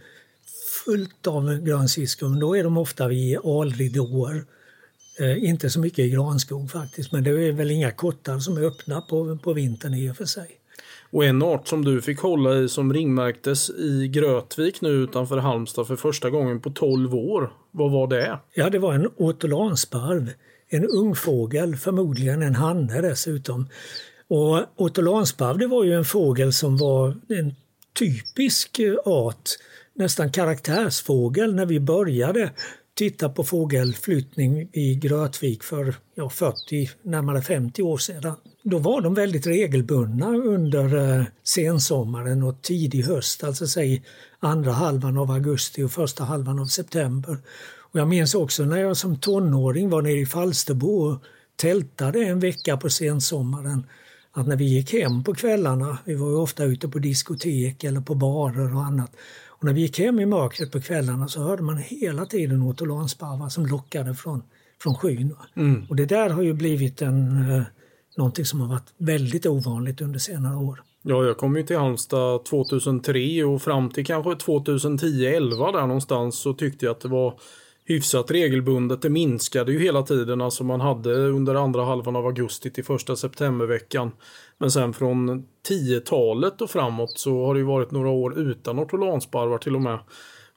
fullt av grönsiskor. Men då är de ofta vid alridåer. Eh, inte så mycket i granskog faktiskt, men det är väl inga kottar som är öppna på, på vintern i och för sig. Och en art som du fick hålla i som ringmärktes i Grötvik nu utanför Halmstad för första gången på 12 år. Vad var det? Ja, det var en ortolansparv. En ungfågel, förmodligen en hanne dessutom. Och ortolansparv det var ju en fågel som var en typisk eh, art, nästan karaktärsfågel när vi började titta på fågelflyttning i Grötvik för ja, 40, närmare 50 år sedan. Då var de väldigt regelbundna under eh, sensommaren och tidig höst, alltså säg andra halvan av augusti och första halvan av september. Och jag minns också när jag som tonåring var nere i Falsterbo och tältade en vecka på sensommaren att när vi gick hem på kvällarna, vi var ju ofta ute på diskotek eller på barer och annat, och när vi gick hem i mörkret på kvällarna så hörde man hela tiden ortolansparvar som lockade från, från skyn. Mm. Och det där har ju blivit en, eh, någonting som har varit väldigt ovanligt under senare år. Ja, jag kom ju till Halmstad 2003 och fram till kanske 2010-11 där någonstans så tyckte jag att det var hyfsat regelbundet. Det minskade ju hela tiden. Alltså man hade under andra halvan av augusti till första septemberveckan. Men sen från 10-talet och framåt så har det ju varit några år utan ortolansparvar till och med.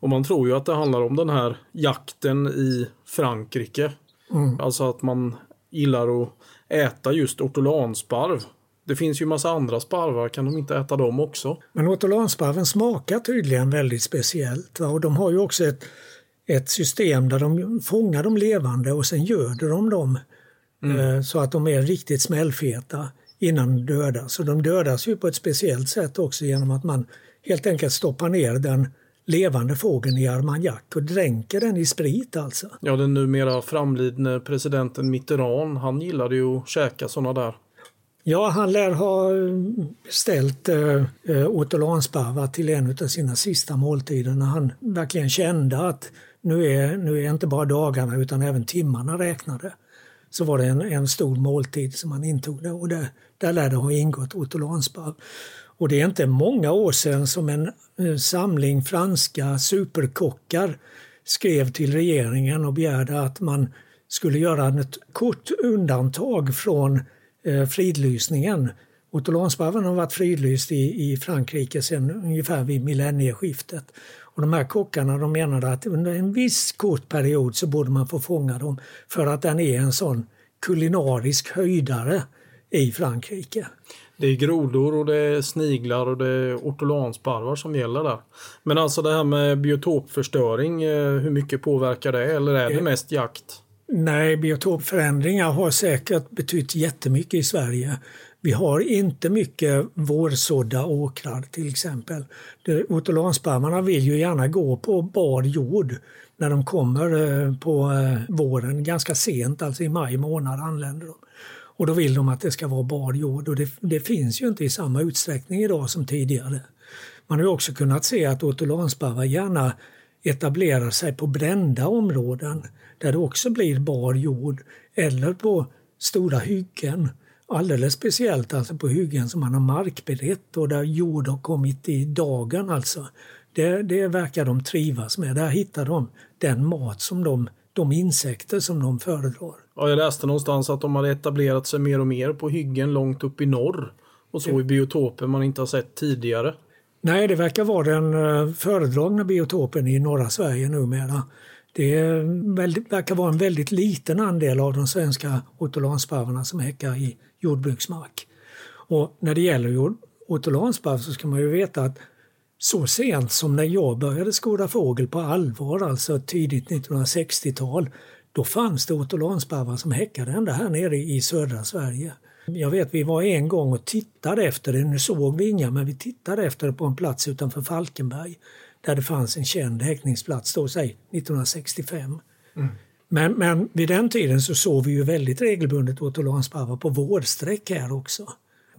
Och man tror ju att det handlar om den här jakten i Frankrike. Mm. Alltså att man gillar att äta just ortolansparv. Det finns ju massa andra sparvar, kan de inte äta dem också? Men ortolansparven smakar tydligen väldigt speciellt. Va? Och de har ju också ett ett system där de fångar de levande och sen göder de dem mm. Eh, så att de är riktigt smällfeta innan de dödas. Så de dödas ju på ett speciellt sätt också genom att man helt enkelt stoppar ner den levande fågeln i armagnac och dränker den i sprit alltså. Ja, den numera framlidne presidenten Mitterrand, han gillade ju att käka sådana där. Ja, han lär ha beställt eh, eh ortolansparvar till en av sina sista måltider när han verkligen kände att nu är, nu är inte bara dagarna utan även timmarna räknade. Så var det en, en stor måltid som man intog det och det, där lär det ha ingått ortolansparv. Och det är inte många år sedan som en, en samling franska superkockar skrev till regeringen och begärde att man skulle göra ett kort undantag från eh, fridlysningen. Ortolansparven har varit fridlyst i, i Frankrike sedan ungefär vid millennieskiftet. Och de här kockarna de menade att under en viss kort period så borde man få fånga dem för att den är en sån kulinarisk höjdare i Frankrike. Det är grodor och det är sniglar och det är ortolansparvar som gäller där. Men alltså det här med biotopförstöring, eh, hur mycket påverkar det eller är det eh, mest jakt? Nej, biotopförändringar har säkert betytt jättemycket i Sverige. Vi har inte mycket vårsådda åkrar till exempel. Ortolansparvarna vill ju gärna gå på bar jord när de kommer eh, på eh, våren, ganska sent, alltså i maj månad anländer de. Och då vill de att det ska vara bar jord och det, det finns ju inte i samma utsträckning idag som tidigare. Man har också kunnat se att ortolansparvar gärna etablerar sig på brända områden där det också blir bar jord eller på stora hyggen. Alldeles speciellt alltså på hyggen som man har markberett och där jord har kommit i dagen alltså. Det, det verkar de trivas med. Där hittar de den mat som de, de insekter som de föredrar. Ja, jag läste någonstans att de har etablerat sig mer och mer på hyggen långt upp i norr och så i biotoper man inte har sett tidigare. Nej, det verkar vara den eh, föredragna biotopen i norra Sverige numera. Det väldigt, verkar vara en väldigt liten andel av de svenska ortolansparvarna som häckar i jordbruksmark. Och när det gäller ortolansparv så ska man ju veta att så sent som när jag började skåda fågel på allvar, alltså tidigt 1960-tal, då fanns det ortolansparvar som häckade ända här nere i södra Sverige. Jag vet vi var en gång och tittade efter det, nu såg vi inga, men vi tittade efter det på en plats utanför Falkenberg där det fanns en känd häckningsplats, då säg 1965. Mm. Men, men vid den tiden så såg vi ju väldigt regelbundet ortolansparvar på vårsträck här också.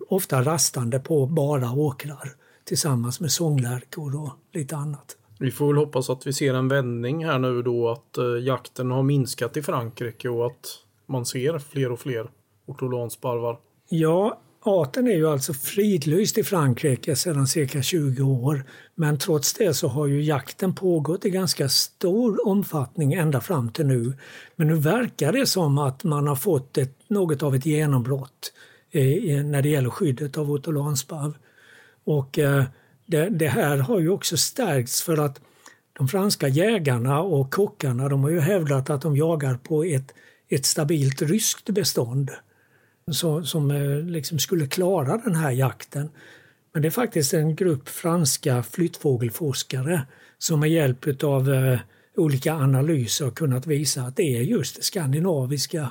Ofta rastande på bara åkrar tillsammans med sånglärkor och lite annat. Vi får väl hoppas att vi ser en vändning här nu då att eh, jakten har minskat i Frankrike och att man ser fler och fler ortolansparvar. Ja, arten är ju alltså fridlyst i Frankrike sedan cirka 20 år. Men trots det så har ju jakten pågått i ganska stor omfattning ända fram till nu. Men nu verkar det som att man har fått ett, något av ett genombrott eh, när det gäller skyddet av otolansparv. Och eh, det, det, här har ju också stärkts för att de franska jägarna och kockarna de har ju hävdat att de jagar på ett, ett stabilt ryskt bestånd så, som eh, liksom skulle klara den här jakten. Men det är faktiskt en grupp franska flyttfågelforskare som med hjälp av eh, olika analyser har kunnat visa att det är just det skandinaviska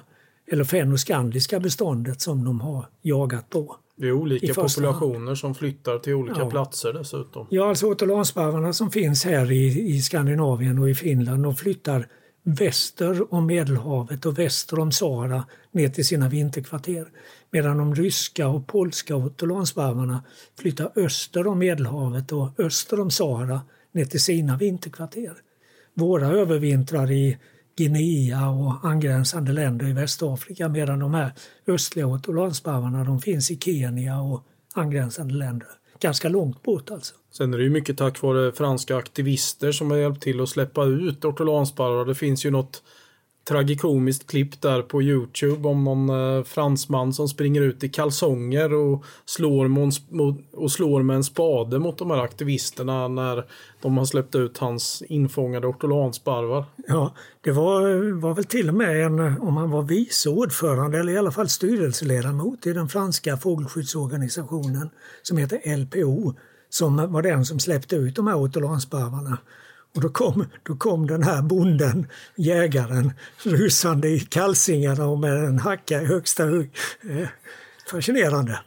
eller fennoskandiska beståndet som de har jagat på. Det är olika populationer som flyttar till olika ja. platser dessutom. Ja, alltså ortolansparvarna som finns här i, i Skandinavien och i Finland, de flyttar väster om Medelhavet och väster om Sahara ner till sina vinterkvarter. Medan de ryska och polska ortolansparvarna flyttar öster om Medelhavet och öster om Sahara ner till sina vinterkvarter. Våra övervintrar i Guinea och angränsande länder i Västafrika medan de här östliga ortolansparvarna de finns i Kenya och angränsande länder. Ganska långt bort alltså. Sen är det ju mycket tack vare franska aktivister som har hjälpt till att släppa ut ortolansparvar. Det finns ju något tragikomiskt klipp där på Youtube om någon eh, fransman som springer ut i kalsonger och slår, mot, och slår med en spade mot de här aktivisterna när de har släppt ut hans infångade ortolansparvar. Ja, det var, var väl till och med en, om han var vice ordförande eller i alla fall styrelseledamot i den franska fågelskyddsorganisationen som heter LPO som var den som släppte ut de här ortolansparvarna. Och då kom, då kom den här bonden, jägaren, rusande i kalsingarna och med en hacka i högsta hugg. Eh, fascinerande.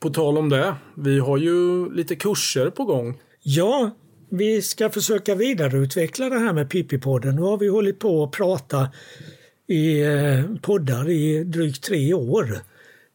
På tal om det, vi har ju lite kurser på gång. Ja, vi ska försöka vidareutveckla det här med Pippi-podden. Nu har vi hållit på att prata i eh, poddar i drygt tre år.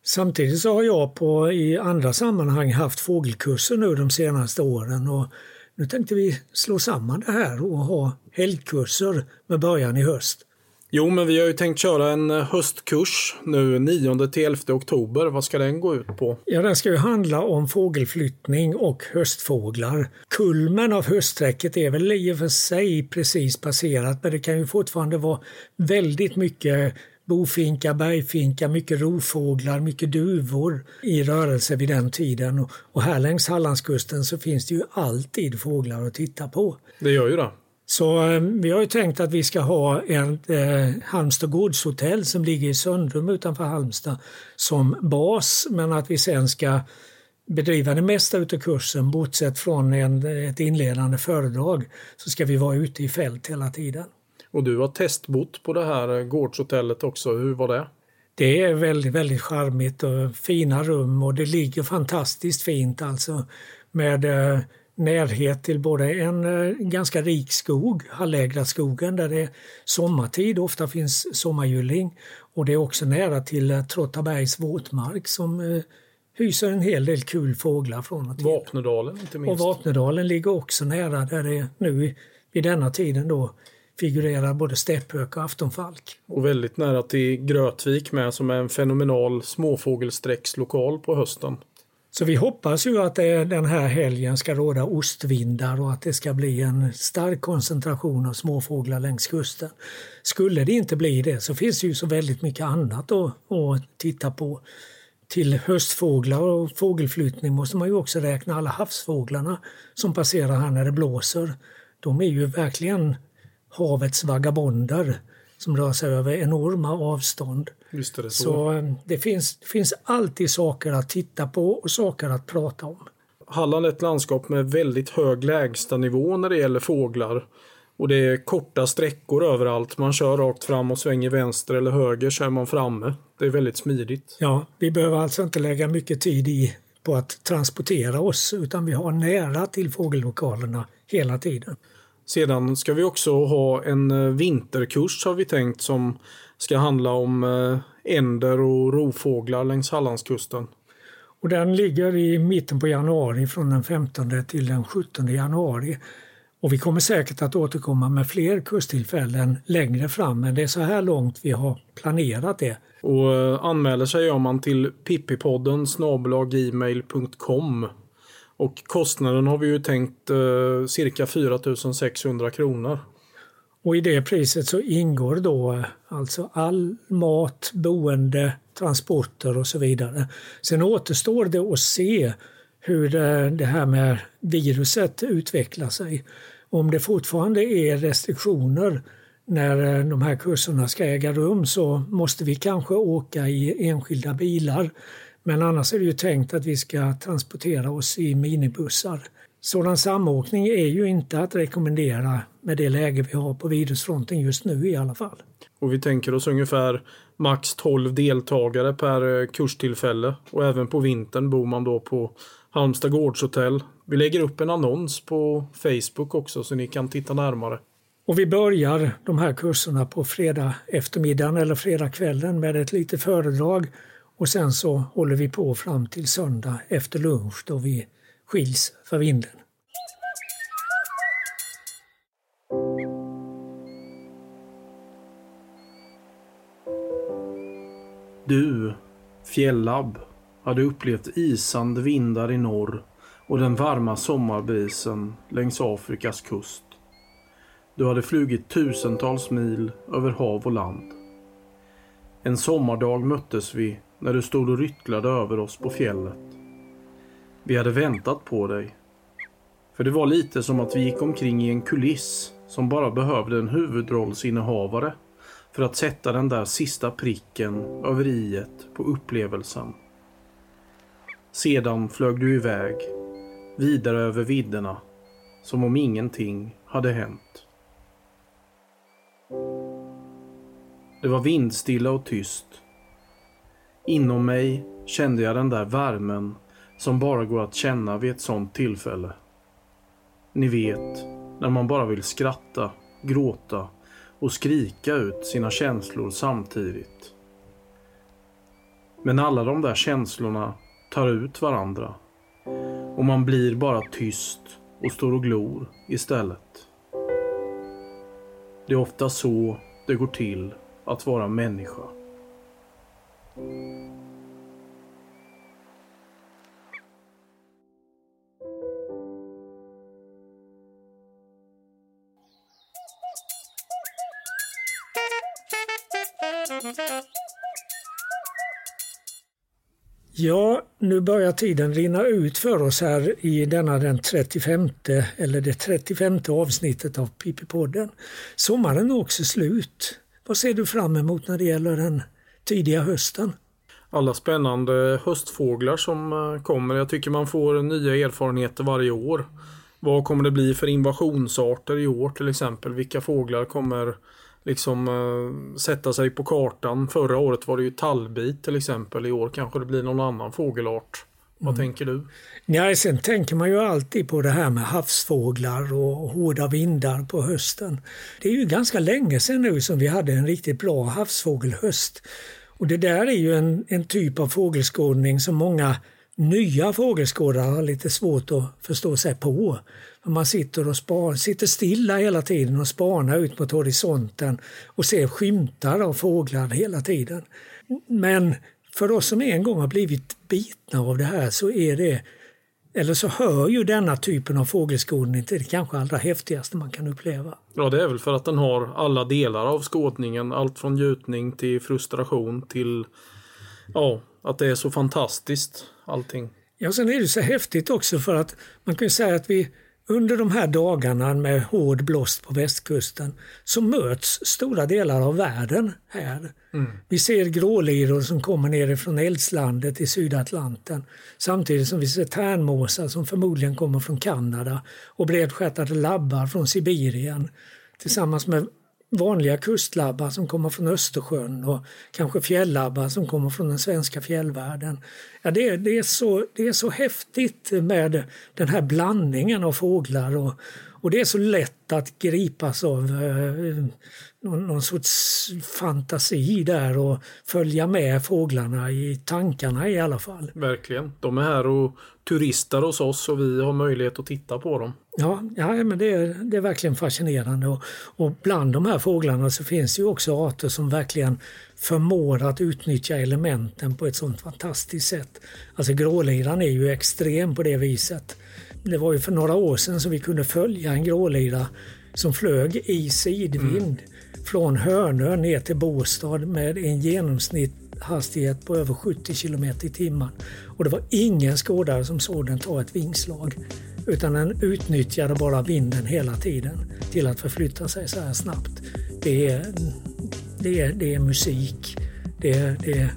Samtidigt så har jag på, i andra sammanhang haft fågelkurser nu de senaste åren och nu tänkte vi slå samman det här och ha helgkurser med början i höst. Jo, men vi har ju tänkt köra en höstkurs nu 9 till 11 oktober. Vad ska den gå ut på? Ja, den ska ju handla om fågelflyttning och höstfåglar. Kulmen av höststräcket är väl i och för sig precis passerat, men det kan ju fortfarande vara väldigt mycket bofinka, bergfinka, mycket rovfåglar, mycket duvor i rörelse vid den tiden. Och här längs Hallandskusten så finns det ju alltid fåglar att titta på. Det gör ju det. Så eh, vi har ju tänkt att vi ska ha ett eh, Halmstad gårdshotell som ligger i Söndrum utanför Halmstad som bas men att vi sen ska bedriva det mesta av kursen bortsett från en, ett inledande föredrag så ska vi vara ute i fält hela tiden. Och du har testbott på det här gårdshotellet också. Hur var det? Det är väldigt, väldigt charmigt och fina rum och det ligger fantastiskt fint alltså med eh, närhet till både en eh, ganska rik skog, Hallägraskogen där det är sommartid, ofta finns sommargylling och det är också nära till eh, Trottabergs våtmark som eh, hyser en hel del kul fåglar från och till. Vapnedalen inte minst. Och Vapnedalen ligger också nära där det nu vid denna tiden då figurerar både stepphök och aftonfalk. Och väldigt nära till Grötvik med som är en fenomenal småfågelsträckslokal på hösten. Så vi hoppas ju att det, den här helgen ska råda ostvindar och att det ska bli en stark koncentration av småfåglar längs kusten. Skulle det inte bli det så finns det ju så väldigt mycket annat att, att titta på. Till höstfåglar och fågelflyttning måste man ju också räkna alla havsfåglarna som passerar här när det blåser. De är ju verkligen havets vagabonder som rör sig över enorma avstånd. Det, så. Så eh, det finns, finns alltid saker att titta på och saker att prata om. Halland är ett landskap med väldigt hög lägstanivå när det gäller fåglar. Och det är korta sträckor överallt. Man kör rakt fram och svänger vänster eller höger så är man framme. Det är väldigt smidigt. Ja, vi behöver alltså inte lägga mycket tid i på att transportera oss utan vi har nära till fågellokalerna hela tiden. Sedan ska vi också ha en eh, vinterkurs har vi tänkt som ska handla om eh, änder och rovfåglar längs Hallandskusten. Och den ligger i mitten på januari från den 15 till den 17 januari. Och vi kommer säkert att återkomma med fler kurstillfällen längre fram men det är så här långt vi har planerat det. Och eh, anmäler sig gör man till pippipodden gmail.com och kostnaden har vi ju tänkt eh, cirka 4600 kronor. Och i det priset så ingår då eh, alltså all mat, boende, transporter och så vidare. Sen återstår det att se hur det, här med viruset utvecklar sig. Om det fortfarande är restriktioner när eh, de här kurserna ska äga rum så måste vi kanske åka i enskilda bilar. Men annars är det ju tänkt att vi ska transportera oss i minibussar. Sådan samåkning är ju inte att rekommendera med det läge vi har på virusfronten just nu i alla fall. Och vi tänker oss ungefär max 12 deltagare per eh, kurstillfälle. Och även på vintern bor man då på Halmstad Gårdshotell. Vi lägger upp en annons på Facebook också så ni kan titta närmare. Och vi börjar de här kurserna på fredag eftermiddagen eller fredag kvällen med ett litet föredrag och sen så håller vi på fram till söndag efter lunch då vi skiljs för vinden. Du, fjällabb, hade upplevt isande vindar i norr och den varma sommarbrisen längs Afrikas kust. Du hade flugit tusentals mil över hav och land. En sommardag möttes vi när du stod och ryttlade över oss på fjället. Vi hade väntat på dig. För det var lite som att vi gick omkring i en kuliss som bara behövde en huvudrollsinnehavare för att sätta den där sista pricken över iet på upplevelsen. Sedan flög du iväg, vidare över vidderna, som om ingenting hade hänt. Det var vindstilla och tyst. Inom mig kände jag den där värmen som bara går att känna vid ett sånt tillfälle. Ni vet, när man bara vill skratta, gråta och skrika ut sina känslor samtidigt. Men alla de där känslorna tar ut varandra och man blir bara tyst och står och glor istället. Det är ofta så det går till att vara människa. Ja, nu börjar tiden rinna ut för oss här i denna den 35 eller det 35 avsnittet av Pippi-podden. Sommaren är också slut. Vad ser du fram emot när det gäller den tidiga hösten? Alla spännande höstfåglar som eh, kommer. Jag tycker man får nya erfarenheter varje år. Vad kommer det bli för invasionsarter i år till exempel? Vilka fåglar kommer liksom uh, sätta sig på kartan? Förra året var det ju tallbit till exempel. I år kanske det blir någon annan fågelart. Vad Mm. tänker du? Ja, sen tänker man ju alltid på det här med havsfåglar och hårda vindar på hösten. Det är ju ganska länge sedan nu som vi hade en riktigt bra havsfågelhöst. Och det där är ju en, en typ av fågelskådning som många nya fågelskådare har lite svårt att förstå sig på. För Man sitter, och spar, sitter stilla hela tiden och spanar ut mot horisonten och ser skymtar av fåglar hela tiden. Men för oss som en gång har blivit bitna av det här så är det eller så hör ju denna typen av fågelskådning till det kanske allra häftigaste man kan uppleva. Ja, det är väl för att den har alla delar av skådningen. Allt från njutning till frustration till ja, att det är så fantastiskt allting. Ja, sen är det så häftigt också för att man kan ju säga att vi, under de här dagarna med hård blåst på västkusten så möts stora delar av världen här. Mm. Vi ser gråliror som kommer nerifrån eldslandet i Sydatlanten samtidigt som vi ser tärnmåsar som förmodligen kommer från Kanada och bredstjärtade labbar från Sibirien tillsammans med vanliga kustlabbar som kommer från Östersjön och kanske fjällabbar som kommer från den svenska fjällvärlden. Ja, det, det, är så, det är så häftigt med den här blandningen av fåglar och, och det är så lätt att gripas av eh, någon, någon sorts fantasi där och följa med fåglarna i tankarna i alla fall. Verkligen. De är här och turistar hos oss och vi har möjlighet att titta på dem. Ja, ja men det, är, det är verkligen fascinerande. Och, och bland de här fåglarna så finns det ju också arter som verkligen förmår att utnyttja elementen på ett sånt fantastiskt sätt. Alltså gråliran är ju extrem på det viset. Det var ju för några år sedan som vi kunde följa en grålira som flög i sidvind mm. från Hönö ner till Båstad med en genomsnittshastighet på över 70 km i timmen. Och det var ingen skådare som såg den ta ett vingslag. Utan den utnyttjade bara vinden hela tiden till att förflytta sig så här snabbt. Det är, det är, det är musik. Det är, det, är,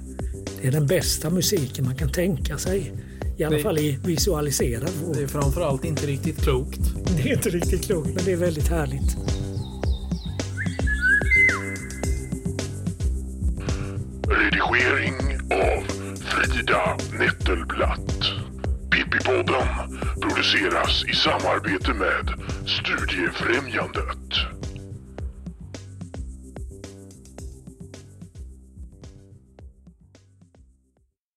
det är den bästa musiken man kan tänka sig. I alla det, fall i visualiserad form. Det är framförallt inte riktigt klokt. Det är inte riktigt klokt, men det är väldigt härligt. Redigering av Frida Nettelblatt. Creepypodden produceras i samarbete med Studiefrämjandet.